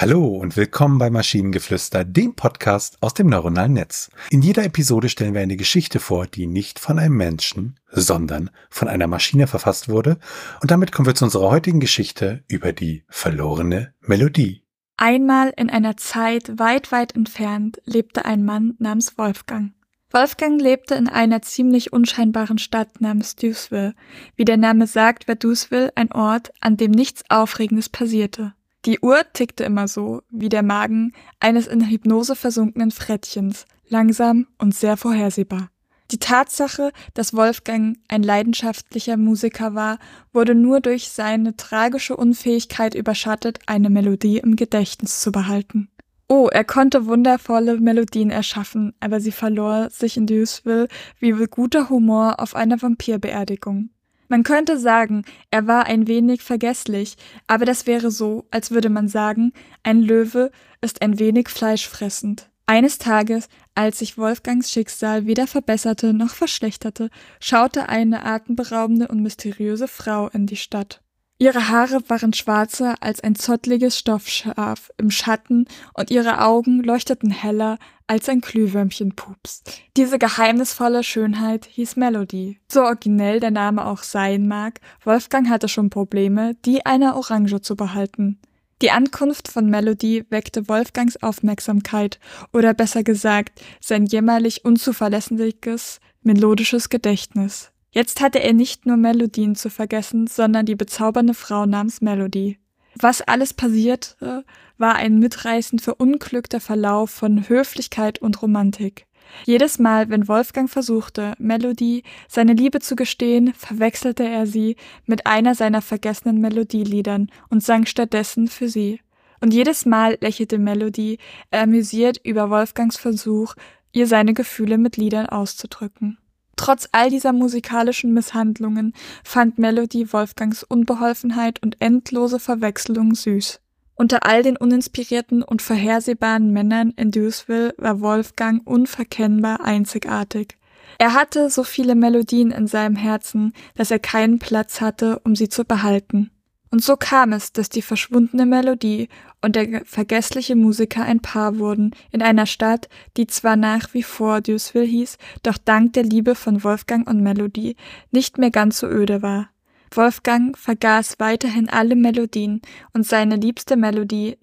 Hallo und willkommen bei Maschinengeflüster, dem Podcast aus dem neuronalen Netz. In jeder Episode stellen wir eine Geschichte vor, die nicht von einem Menschen, sondern von einer Maschine verfasst wurde. Und damit kommen wir zu unserer heutigen Geschichte über die verlorene Melodie. Einmal in einer Zeit weit, weit entfernt lebte ein Mann namens Wolfgang. Wolfgang lebte in einer ziemlich unscheinbaren Stadt namens Dewsville. Wie der Name sagt, war Dewsville ein Ort, an dem nichts Aufregendes passierte. Die Uhr tickte immer so, wie der Magen eines in Hypnose versunkenen Frettchens, langsam und sehr vorhersehbar. Die Tatsache, dass Wolfgang ein leidenschaftlicher Musiker war, wurde nur durch seine tragische Unfähigkeit überschattet, eine Melodie im Gedächtnis zu behalten. Oh, er konnte wundervolle Melodien erschaffen, aber sie verlor sich in Dewsville wie guter Humor auf einer Vampirbeerdigung. Man könnte sagen, er war ein wenig vergesslich, aber das wäre so, als würde man sagen, ein Löwe ist ein wenig fleischfressend. Eines Tages, als sich Wolfgangs Schicksal weder verbesserte noch verschlechterte, schaute eine atemberaubende und mysteriöse Frau in die Stadt. Ihre Haare waren schwarzer als ein zottliges Stoffschaf im Schatten und ihre Augen leuchteten heller als ein Glühwürmchenpups. Diese geheimnisvolle Schönheit hieß Melody. So originell der Name auch sein mag, Wolfgang hatte schon Probleme, die einer Orange zu behalten. Die Ankunft von Melody weckte Wolfgangs Aufmerksamkeit oder besser gesagt sein jämmerlich unzuverlässiges melodisches Gedächtnis. Jetzt hatte er nicht nur Melodien zu vergessen, sondern die bezaubernde Frau namens Melody. Was alles passierte, war ein mitreißend verunglückter Verlauf von Höflichkeit und Romantik. Jedes Mal, wenn Wolfgang versuchte, Melodie seine Liebe zu gestehen, verwechselte er sie mit einer seiner vergessenen Melodieliedern und sang stattdessen für sie. Und jedes Mal lächelte Melodie, amüsiert über Wolfgangs Versuch, ihr seine Gefühle mit Liedern auszudrücken. Trotz all dieser musikalischen Misshandlungen fand Melody Wolfgangs Unbeholfenheit und endlose Verwechslung süß. Unter all den uninspirierten und vorhersehbaren Männern in Dewsville war Wolfgang unverkennbar einzigartig. Er hatte so viele Melodien in seinem Herzen, dass er keinen Platz hatte, um sie zu behalten. Und so kam es, dass die verschwundene Melodie und der vergessliche Musiker ein Paar wurden, in einer Stadt, die zwar nach wie vor Dewsville hieß, doch dank der Liebe von Wolfgang und Melodie nicht mehr ganz so öde war. Wolfgang vergaß weiterhin alle Melodien und seine liebste Melodie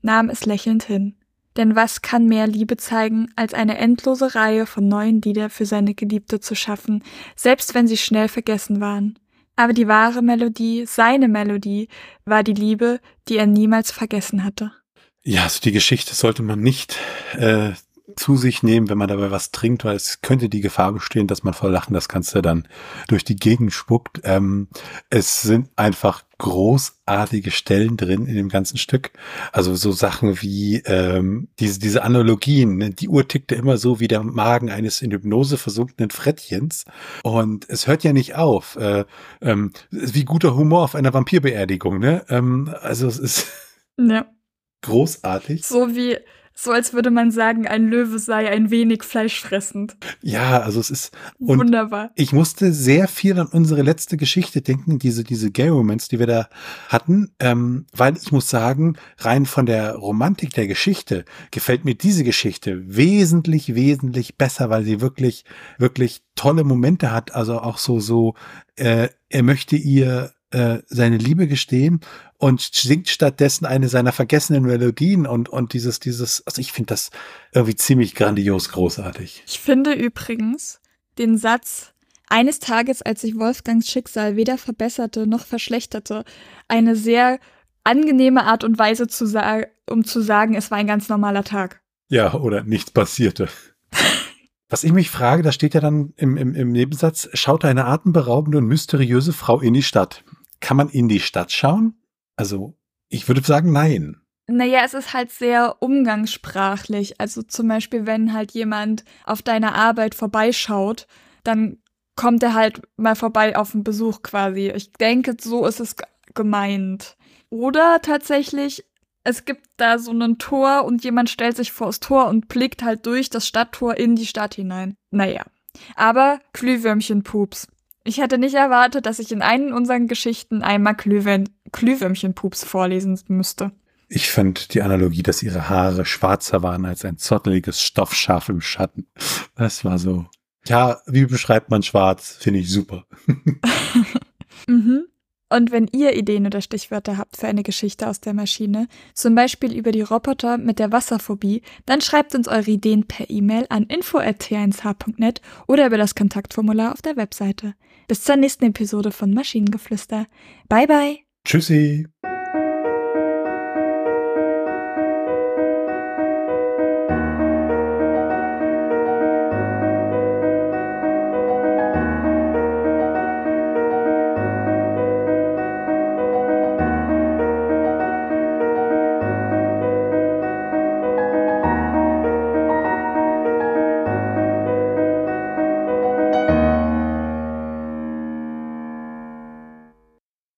nahm es lächelnd hin. Denn was kann mehr Liebe zeigen, als eine endlose Reihe von neuen Lieder für seine Geliebte zu schaffen, selbst wenn sie schnell vergessen waren. Aber die wahre Melodie, seine Melodie, war die Liebe, die er niemals vergessen hatte. Ja, also die Geschichte sollte man nicht äh, zu sich nehmen, wenn man dabei was trinkt, weil es könnte die Gefahr bestehen, dass man vor Lachen das Ganze dann durch die Gegend spuckt. Ähm, es sind einfach großartige Stellen drin in dem ganzen Stück. Also so Sachen wie ähm, diese, diese Analogien. Ne? Die Uhr tickte immer so wie der Magen eines in Hypnose versunkenen Frettchens. Und es hört ja nicht auf. Äh, ähm, wie guter Humor auf einer Vampirbeerdigung. Ne? Ähm, also es ist ja. großartig. So wie so als würde man sagen, ein Löwe sei ein wenig fleischfressend. Ja, also es ist wunderbar. Ich musste sehr viel an unsere letzte Geschichte denken, diese diese Gay Romance, die wir da hatten, ähm, weil ich muss sagen, rein von der Romantik der Geschichte gefällt mir diese Geschichte wesentlich wesentlich besser, weil sie wirklich wirklich tolle Momente hat. Also auch so so äh, er möchte ihr äh, seine Liebe gestehen und singt stattdessen eine seiner vergessenen Melodien und, und dieses, dieses, also ich finde das irgendwie ziemlich grandios großartig. Ich finde übrigens den Satz, eines Tages, als sich Wolfgangs Schicksal weder verbesserte noch verschlechterte, eine sehr angenehme Art und Weise zu sagen, um zu sagen, es war ein ganz normaler Tag. Ja, oder nichts passierte. Was ich mich frage, da steht ja dann im, im, im Nebensatz, schaut eine atemberaubende und mysteriöse Frau in die Stadt. Kann man in die Stadt schauen? Also, ich würde sagen, nein. Naja, es ist halt sehr umgangssprachlich. Also zum Beispiel, wenn halt jemand auf deiner Arbeit vorbeischaut, dann kommt er halt mal vorbei auf einen Besuch quasi. Ich denke, so ist es gemeint. Oder tatsächlich, es gibt da so ein Tor und jemand stellt sich vor das Tor und blickt halt durch das Stadttor in die Stadt hinein. Naja. Aber Glühwürmchen-Pups. Ich hätte nicht erwartet, dass ich in einen unserer Geschichten einmal Glühwürm Glühwürmchenpups vorlesen müsste. ich fand die Analogie, dass ihre Haare schwarzer waren als ein zotteliges Stoffschaf im Schatten. Das war so. Ja, wie beschreibt man schwarz? Finde ich super. mhm. Und wenn ihr Ideen oder Stichwörter habt für eine Geschichte aus der Maschine, zum Beispiel über die Roboter mit der Wasserphobie, dann schreibt uns eure Ideen per E-Mail an info.t1h.net oder über das Kontaktformular auf der Webseite. Bis zur nächsten Episode von Maschinengeflüster. Bye bye. Tschüssi.